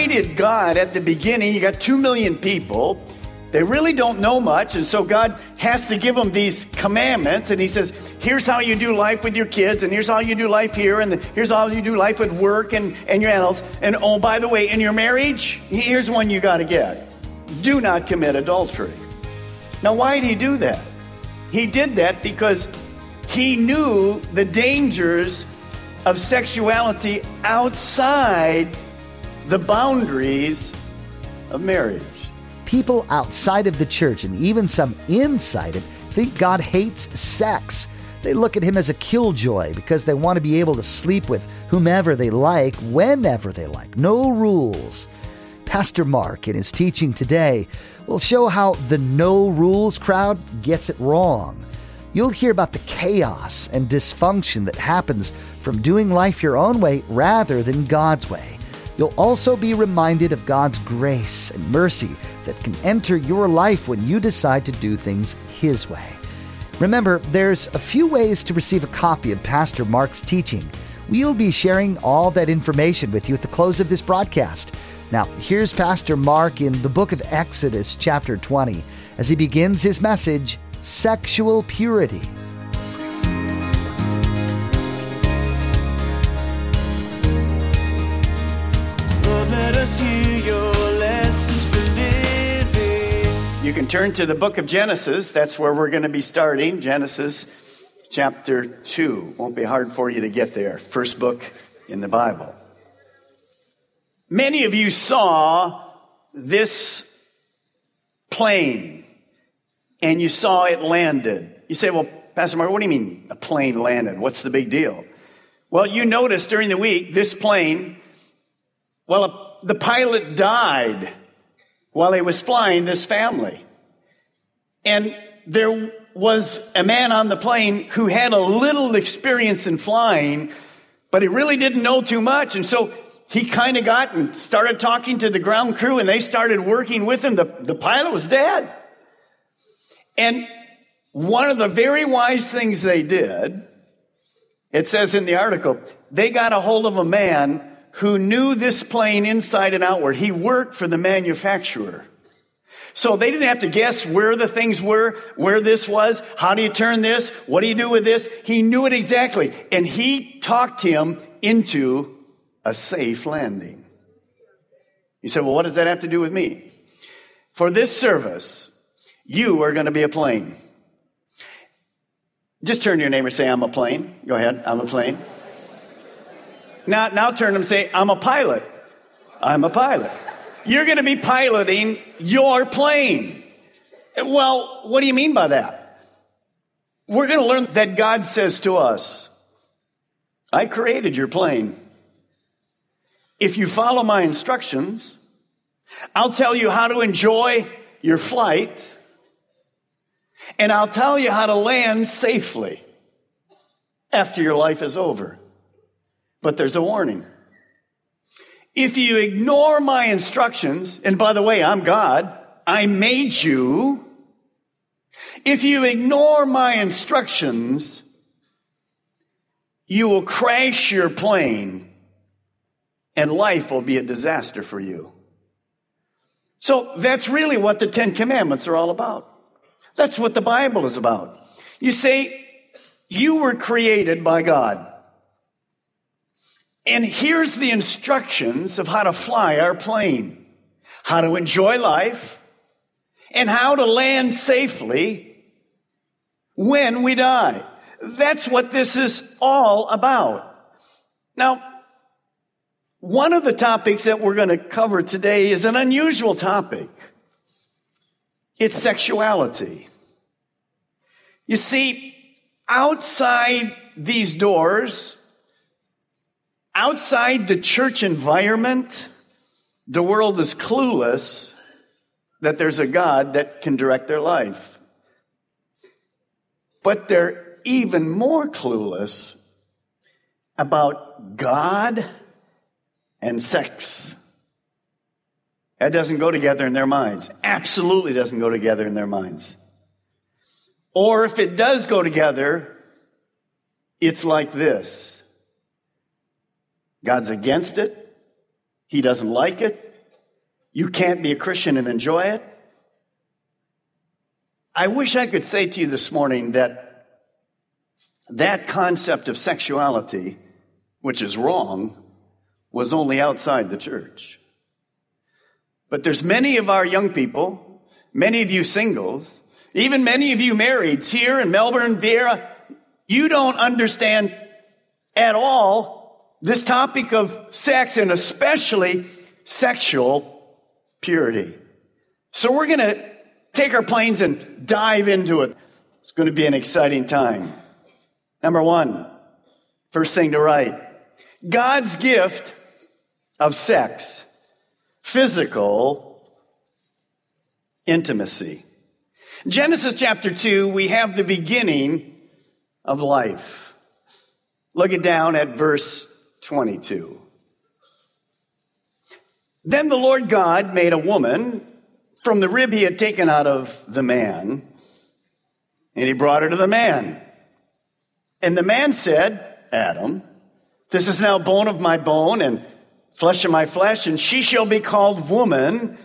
Did God at the beginning, you got two million people, they really don't know much, and so God has to give them these commandments, and He says, here's how you do life with your kids, and here's how you do life here, and here's how you do life with work and, and your animals. And oh, by the way, in your marriage, here's one you got to get do not commit adultery. Now, why did He do that? He did that because He knew the dangers of sexuality outside the boundaries of marriage. People outside of the church and even some inside it think God hates sex. They look at him as a killjoy because they want to be able to sleep with whomever they like, whenever they like. No rules. Pastor Mark, in his teaching today, will show how the no rules crowd gets it wrong. You'll hear about the chaos and dysfunction that happens from doing life your own way rather than God's way. You'll also be reminded of God's grace and mercy that can enter your life when you decide to do things His way. Remember, there's a few ways to receive a copy of Pastor Mark's teaching. We'll be sharing all that information with you at the close of this broadcast. Now, here's Pastor Mark in the book of Exodus, chapter 20, as he begins his message Sexual Purity. You can turn to the book of Genesis. That's where we're going to be starting. Genesis chapter 2. Won't be hard for you to get there. First book in the Bible. Many of you saw this plane and you saw it landed. You say, well, Pastor Mark, what do you mean a plane landed? What's the big deal? Well, you noticed during the week, this plane, well, the pilot died while he was flying this family. And there was a man on the plane who had a little experience in flying, but he really didn't know too much. And so he kind of got and started talking to the ground crew and they started working with him. The, the pilot was dead. And one of the very wise things they did, it says in the article, they got a hold of a man who knew this plane inside and outward. He worked for the manufacturer. So they didn't have to guess where the things were, where this was, how do you turn this, what do you do with this? He knew it exactly. And he talked him into a safe landing. You said, well, what does that have to do with me? For this service, you are going to be a plane. Just turn to your neighbor and say, I'm a plane. Go ahead, I'm a plane. Now, now turn and say, I'm a pilot. I'm a pilot. You're going to be piloting your plane. Well, what do you mean by that? We're going to learn that God says to us, I created your plane. If you follow my instructions, I'll tell you how to enjoy your flight, and I'll tell you how to land safely after your life is over. But there's a warning. If you ignore my instructions, and by the way, I'm God, I made you. If you ignore my instructions, you will crash your plane and life will be a disaster for you. So that's really what the Ten Commandments are all about. That's what the Bible is about. You say, you were created by God. And here's the instructions of how to fly our plane, how to enjoy life, and how to land safely when we die. That's what this is all about. Now, one of the topics that we're going to cover today is an unusual topic. It's sexuality. You see, outside these doors, outside the church environment, the world is clueless that there's a God that can direct their life. But they're even more clueless about God and sex. That doesn't go together in their minds. Absolutely doesn't go together in their minds. Or if it does go together, it's like this God's against it, He doesn't like it, you can't be a Christian and enjoy it. I wish I could say to you this morning that that concept of sexuality, which is wrong, was only outside the church. But there's many of our young people, many of you singles, even many of you marrieds here in Melbourne, Vera, you don't understand at all this topic of sex and especially sexual purity. So we're going to take our planes and dive into it. It's going to be an exciting time. Number one, first thing to write God's gift of sex, physical intimacy. Genesis chapter 2, we have the beginning of life. Look it down at verse 22. Then the Lord God made a woman from the rib he had taken out of the man, and he brought her to the man. And the man said, Adam, this is now bone of my bone and flesh of my flesh, and she shall be called woman,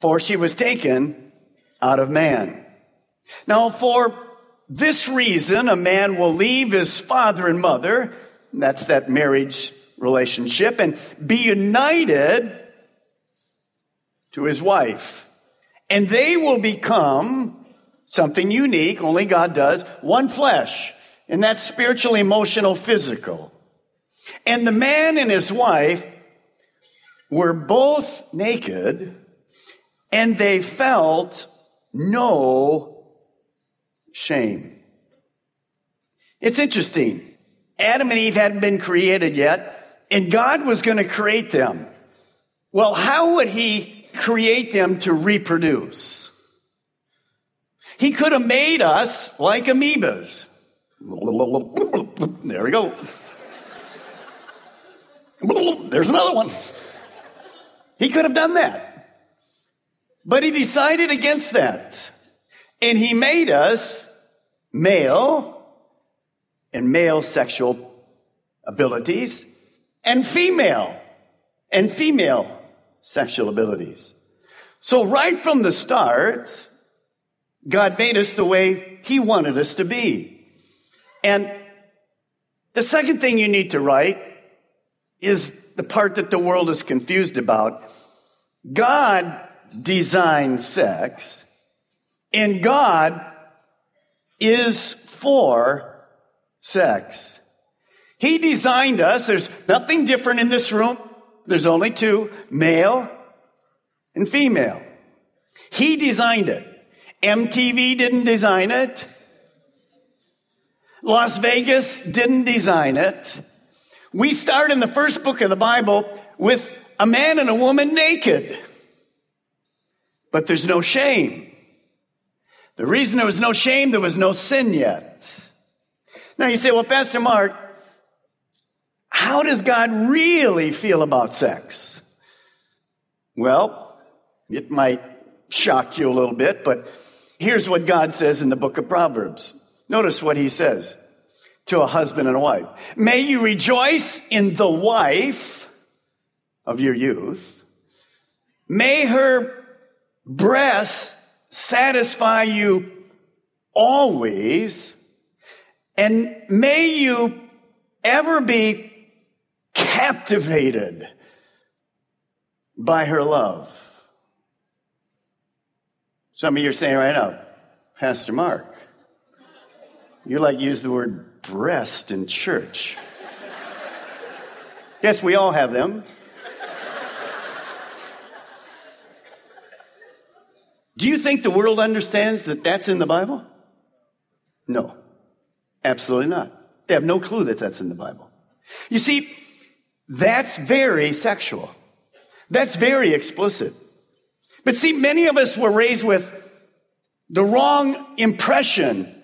for she was taken out of man. Now, for this reason, a man will leave his father and mother, that's that marriage relationship, and be united to his wife. And they will become something unique, only God does, one flesh. And that's spiritual, emotional, physical. And the man and his wife were both naked and they felt no shame. It's interesting. Adam and Eve hadn't been created yet, and God was going to create them. Well, how would he create them to reproduce. He could have made us like amoebas. There we go. There's another one. He could have done that. But he decided against that. And he made us male and male sexual abilities and female and female sexual abilities. So, right from the start, God made us the way He wanted us to be. And the second thing you need to write is the part that the world is confused about. God designed sex, and God is for sex. He designed us. There's nothing different in this room. There's only two, male and female. He designed it. MTV didn't design it. Las Vegas didn't design it. We start in the first book of the Bible with a man and a woman naked. But there's no shame. The reason there was no shame, there was no sin yet. Now you say, well, Pastor Mark, how does God really feel about sex? Well, it might shock you a little bit, but here's what God says in the book of Proverbs. Notice what he says to a husband and a wife. May you rejoice in the wife of your youth. May her breasts satisfy you always. And may you ever be captivated by her love. Some of you are saying right now, Pastor Mark, you like use the word breast in church. Yes, we all have them. Do you think the world understands that that's in the Bible? No, absolutely not. They have no clue that that's in the Bible. You see, that's very sexual. That's very explicit. But see, many of us were raised with the wrong impression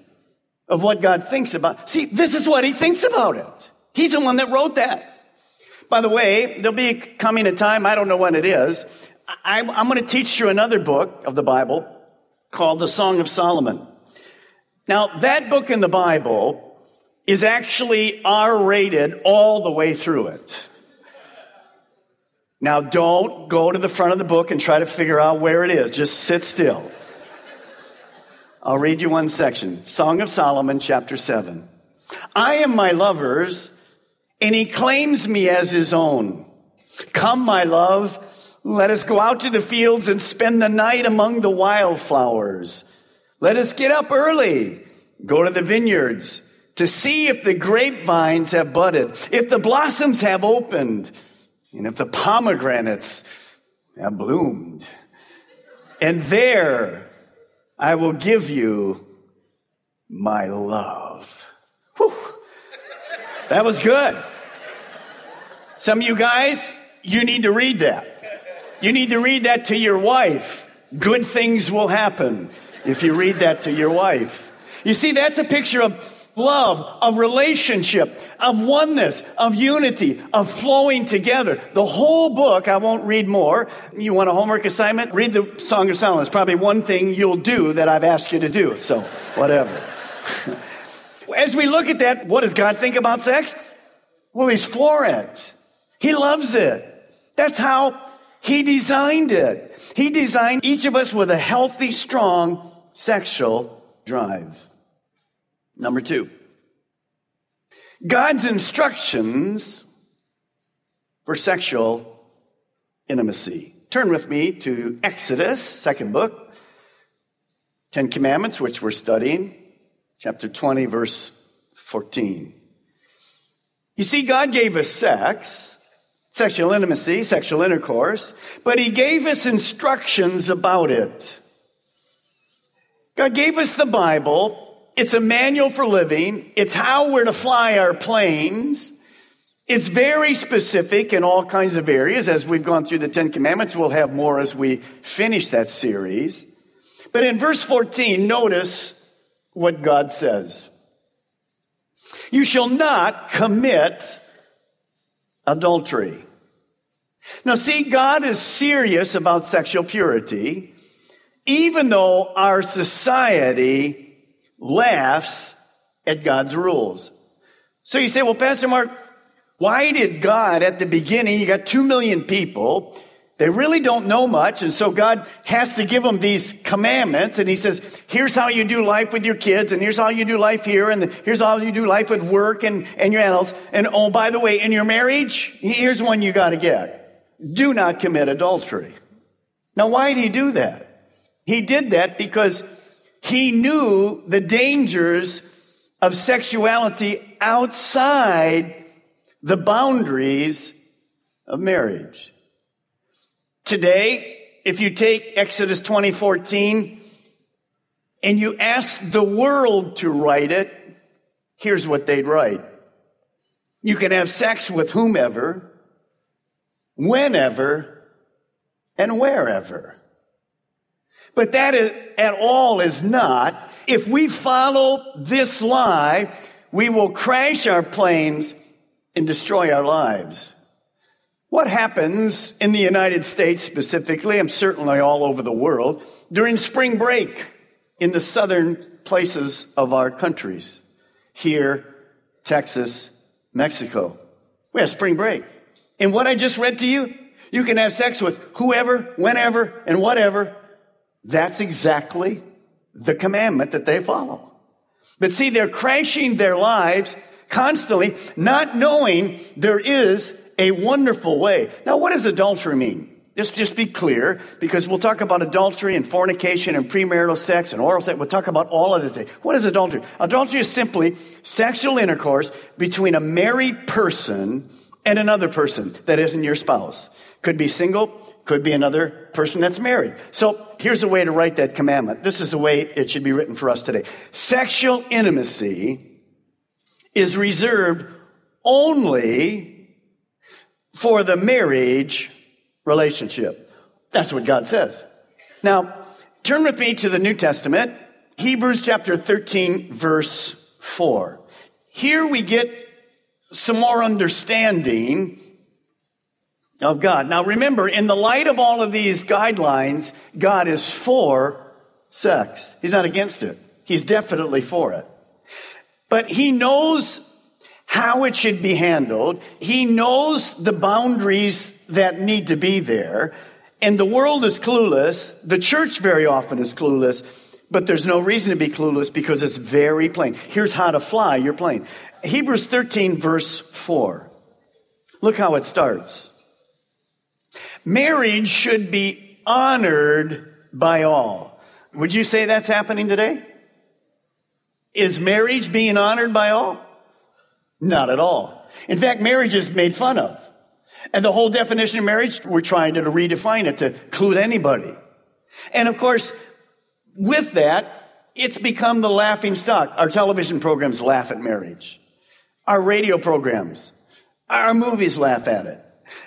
of what God thinks about. See, this is what He thinks about it. He's the one that wrote that. By the way, there'll be coming a time, I don't know when it is, I, I'm going to teach you another book of the Bible called the Song of Solomon. Now, that book in the Bible is actually R rated all the way through it. Now, don't go to the front of the book and try to figure out where it is. Just sit still. I'll read you one section Song of Solomon, chapter 7. I am my lover's, and he claims me as his own. Come, my love, let us go out to the fields and spend the night among the wildflowers. Let us get up early, go to the vineyards to see if the grapevines have budded, if the blossoms have opened, and if the pomegranates have bloomed. And there I will give you my love. Whew. That was good. Some of you guys, you need to read that. You need to read that to your wife. Good things will happen if you read that to your wife. You see, that's a picture of love, of relationship, of oneness, of unity, of flowing together. The whole book, I won't read more. You want a homework assignment? Read the Song of Solomon. It's probably one thing you'll do that I've asked you to do. So, whatever. As we look at that, what does God think about sex? Well, He's for it. He loves it. That's how he designed it. He designed each of us with a healthy, strong sexual drive. Number two, God's instructions for sexual intimacy. Turn with me to Exodus, second book, Ten Commandments, which we're studying, chapter 20, verse 14. You see, God gave us sex sexual intimacy, sexual intercourse, but he gave us instructions about it. God gave us the Bible. It's a manual for living. It's how we're to fly our planes. It's very specific in all kinds of areas. As we've gone through the Ten Commandments, we'll have more as we finish that series. But in verse 14, notice what God says. You shall not commit adultery. Now, see, God is serious about sexual purity, even though our society laughs at God's rules. So you say, well, Pastor Mark, why did God at the beginning, you got two million people, they really don't know much, and so God has to give them these commandments, and He says, here's how you do life with your kids, and here's how you do life here, and here's how you do life with work and, and your animals. And oh, by the way, in your marriage, here's one you gotta get. Do not commit adultery. Now, why did He do that? He did that because He knew the dangers of sexuality outside the boundaries of marriage. Today, if you take Exodus 2014 and you ask the world to write it, here's what they'd write. You can have sex with whomever, whenever, and wherever. But that is, at all is not. If we follow this lie, we will crash our planes and destroy our lives. What happens in the United States specifically, and certainly all over the world, during spring break in the southern places of our countries? Here, Texas, Mexico. We have spring break. And what I just read to you, you can have sex with whoever, whenever, and whatever. That's exactly the commandment that they follow. But see, they're crashing their lives constantly, not knowing there is a wonderful way. Now, what does adultery mean? Just, just be clear, because we'll talk about adultery and fornication and premarital sex and oral sex. We'll talk about all of the things. What is adultery? Adultery is simply sexual intercourse between a married person and another person that isn't your spouse. Could be single, could be another person that's married. So here's a way to write that commandment. This is the way it should be written for us today. Sexual intimacy is reserved only for the marriage relationship. That's what God says. Now, turn with me to the New Testament, Hebrews chapter 13, verse 4. Here we get some more understanding of God. Now remember, in the light of all of these guidelines, God is for sex. He's not against it. He's definitely for it. But He knows how it should be handled. He knows the boundaries that need to be there. And the world is clueless. The church very often is clueless. But there's no reason to be clueless because it's very plain. Here's how to fly your plane. Hebrews 13, verse 4. Look how it starts. Marriage should be honored by all. Would you say that's happening today? Is marriage being honored by all? Not at all. In fact, marriage is made fun of. And the whole definition of marriage, we're trying to redefine it to include anybody. And of course, with that, it's become the laughing stock. Our television programs laugh at marriage. Our radio programs, our movies laugh at it.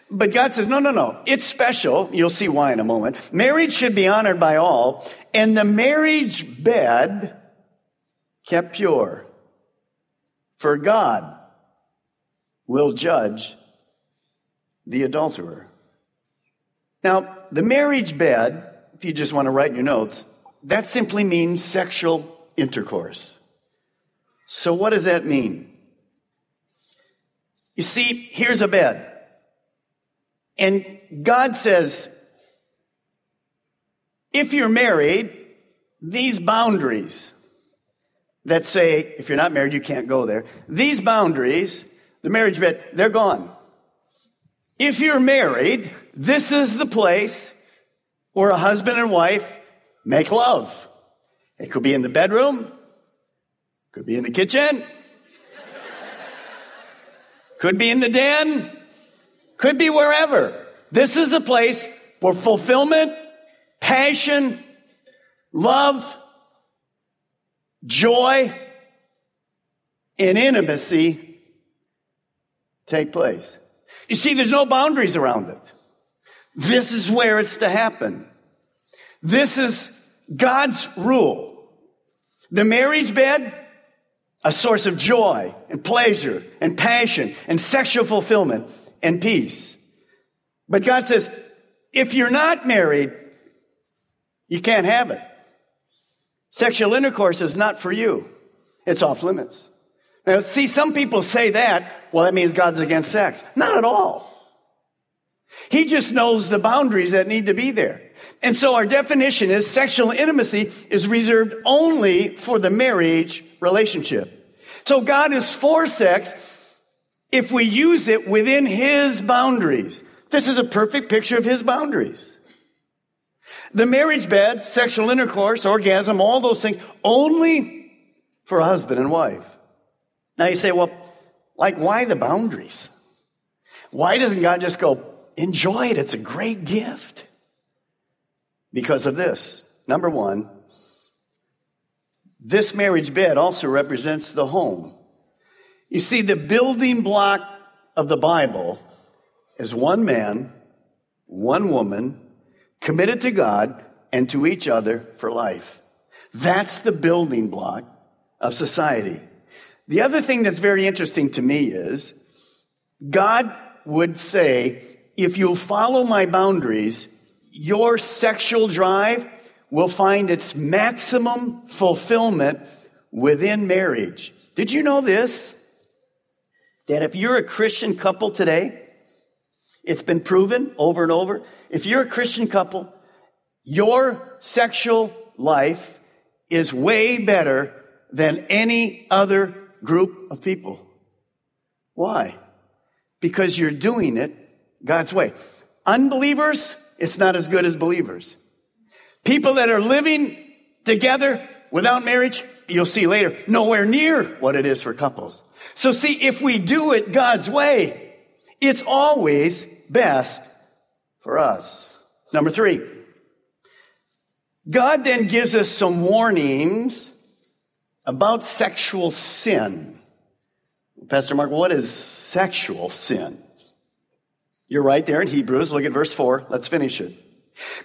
But God says, no, no, no. It's special. You'll see why in a moment. Marriage should be honored by all, and the marriage bed kept pure. For God will judge the adulterer. Now, the marriage bed, if you just want to write your notes, that simply means sexual intercourse. So, what does that mean? You see, here's a bed. And God says, if you're married, these boundaries that say, if you're not married, you can't go there, these boundaries, the marriage bed, they're gone. If you're married, this is the place where a husband and wife make love. It could be in the bedroom, could be in the kitchen, could be in the den, could be wherever. This is a place where fulfillment, passion, love, joy, and intimacy take place. You see, there's no boundaries around it. This is where it's to happen. This is God's rule. The marriage bed, a source of joy and pleasure and passion and sexual fulfillment and peace. But God says, if you're not married, you can't have it. Sexual intercourse is not for you. It's off limits. Now, see, some people say that, well, that means God's against sex. Not at all. He just knows the boundaries that need to be there. And so our definition is sexual intimacy is reserved only for the marriage relationship. So God is for sex if we use it within His boundaries. This is a perfect picture of His boundaries. The marriage bed, sexual intercourse, orgasm, all those things, only for a husband and wife. Now you say, well, like, why the boundaries? Why doesn't God just go, enjoy it? It's a great gift. Because of this. Number one, this marriage bed also represents the home. You see, the building block of the Bible is one man, one woman, committed to God and to each other for life. That's the building block of society. The other thing that's very interesting to me is God would say, if you'll follow my boundaries, your sexual drive will find its maximum fulfillment within marriage. Did you know this? That if you're a Christian couple today, it's been proven over and over. If you're a Christian couple, your sexual life is way better than any other group of people. Why? Because you're doing it God's way. Unbelievers, it's not as good as believers. People that are living together without marriage, you'll see later, nowhere near what it is for couples. So see, if we do it God's way, It's always best for us. Number three, God then gives us some warnings about sexual sin. Pastor Mark, what is sexual sin? You're right there in Hebrews. Look at verse 4. Let's finish it.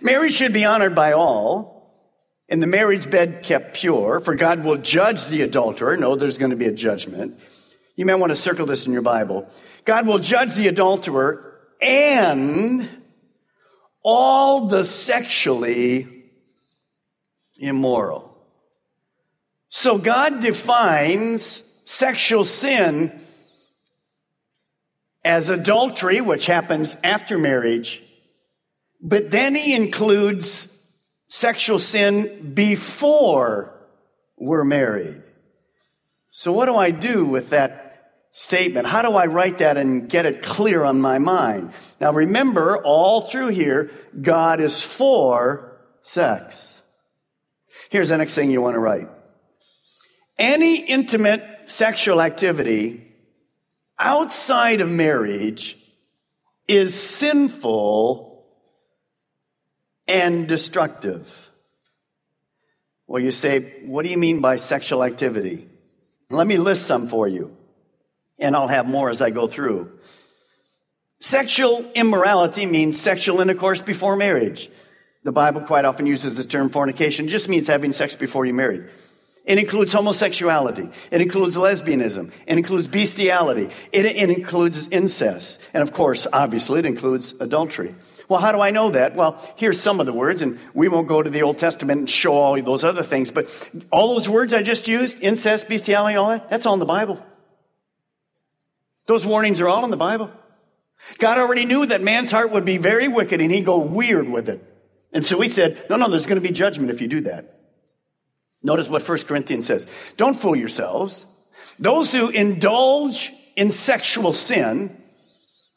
Marriage should be honored by all, and the marriage bed kept pure, for God will judge the adulterer. No, there's going to be a judgment. You may want to circle this in your Bible. God will judge the adulterer and all the sexually immoral. So God defines sexual sin as adultery, which happens after marriage, but then he includes sexual sin before we're married. So, what do I do with that statement? How do I write that and get it clear on my mind? Now, remember, all through here, God is for sex. Here's the next thing you want to write any intimate sexual activity outside of marriage is sinful and destructive. Well, you say, what do you mean by sexual activity? Let me list some for you, and I'll have more as I go through. Sexual immorality means sexual intercourse before marriage. The Bible quite often uses the term fornication, just means having sex before you're married. It includes homosexuality. It includes lesbianism. It includes bestiality. It, it, includes incest. And of course, obviously, it includes adultery. Well, how do I know that? Well, here's some of the words, and we won't go to the Old Testament and show all those other things, but all those words I just used, incest, bestiality, all that, that's all in the Bible. Those warnings are all in the Bible. God already knew that man's heart would be very wicked and he'd go weird with it. And so he said, no, no, there's going to be judgment if you do that. Notice what 1 Corinthians says. Don't fool yourselves. Those who indulge in sexual sin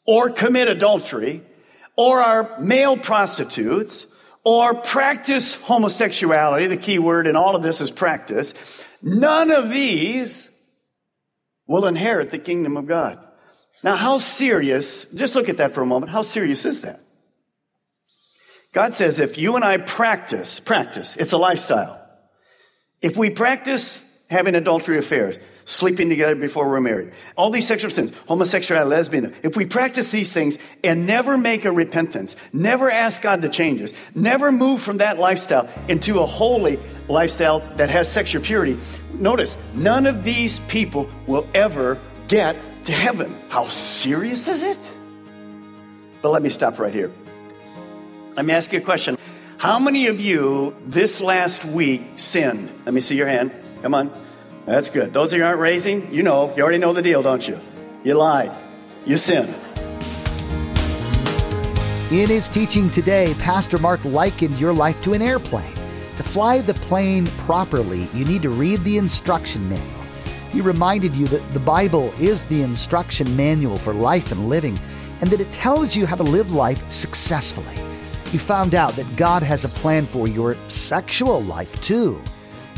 or commit adultery or are male prostitutes or practice homosexuality, the key word in all of this is practice, none of these will inherit the kingdom of God. Now, how serious, just look at that for a moment, how serious is that? God says if you and I practice, practice, it's a lifestyle. If we practice having adultery affairs, sleeping together before we're married, all these sexual sins, homosexuality, lesbian, if we practice these things and never make a repentance, never ask God to change us, never move from that lifestyle into a holy lifestyle that has sexual purity, notice, none of these people will ever get to heaven. How serious is it? But let me stop right here. Let me ask you a question. How many of you this last week sinned? Let me see your hand. Come on. That's good. Those of you aren't raising, you know, you already know the deal, don't you? You lied. You sinned. In his teaching today, Pastor Mark likened your life to an airplane. To fly the plane properly, you need to read the instruction manual. He reminded you that the Bible is the instruction manual for life and living, and that it tells you how to live life successfully you found out that God has a plan for your sexual life too.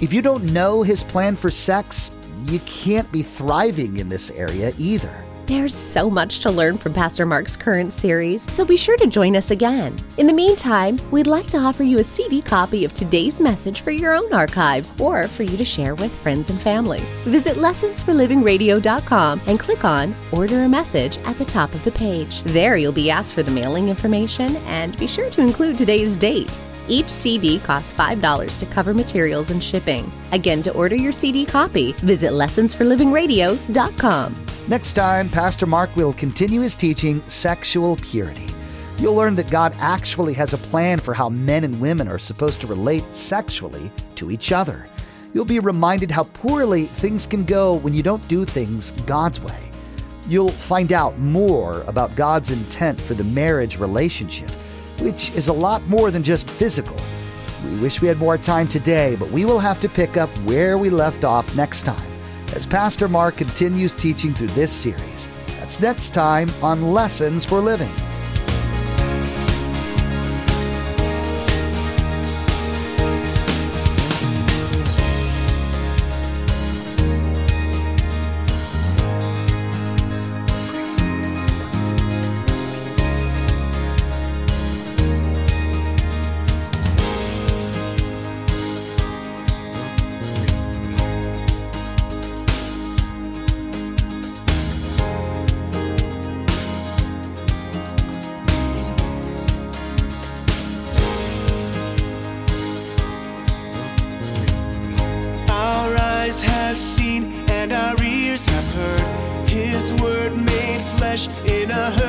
If you don't know His plan for sex, you can't be thriving in this area either. There's so much to learn from Pastor Mark's current series, so be sure to join us again. In the meantime, we'd like to offer you a CD copy of today's message for your own archives or for you to share with friends and family. Visit lessonsforlivingradio.com and click on Order a Message at the top of the page. There you'll be asked for the mailing information and be sure to include today's date. Each CD costs $5 to cover materials and shipping. Again, to order your CD copy, visit lessonsforlivingradio.com. Next time, Pastor Mark will continue his teaching, Sexual Purity. You'll learn that God actually has a plan for how men and women are supposed to relate sexually to each other. You'll be reminded how poorly things can go when you don't do things God's way. You'll find out more about God's intent for the marriage relationship, which is a lot more than just physical. We wish we had more time today, but we will have to pick up where we left off next time as Pastor Mark continues teaching through this series. That's next time on Lessons for Living. In a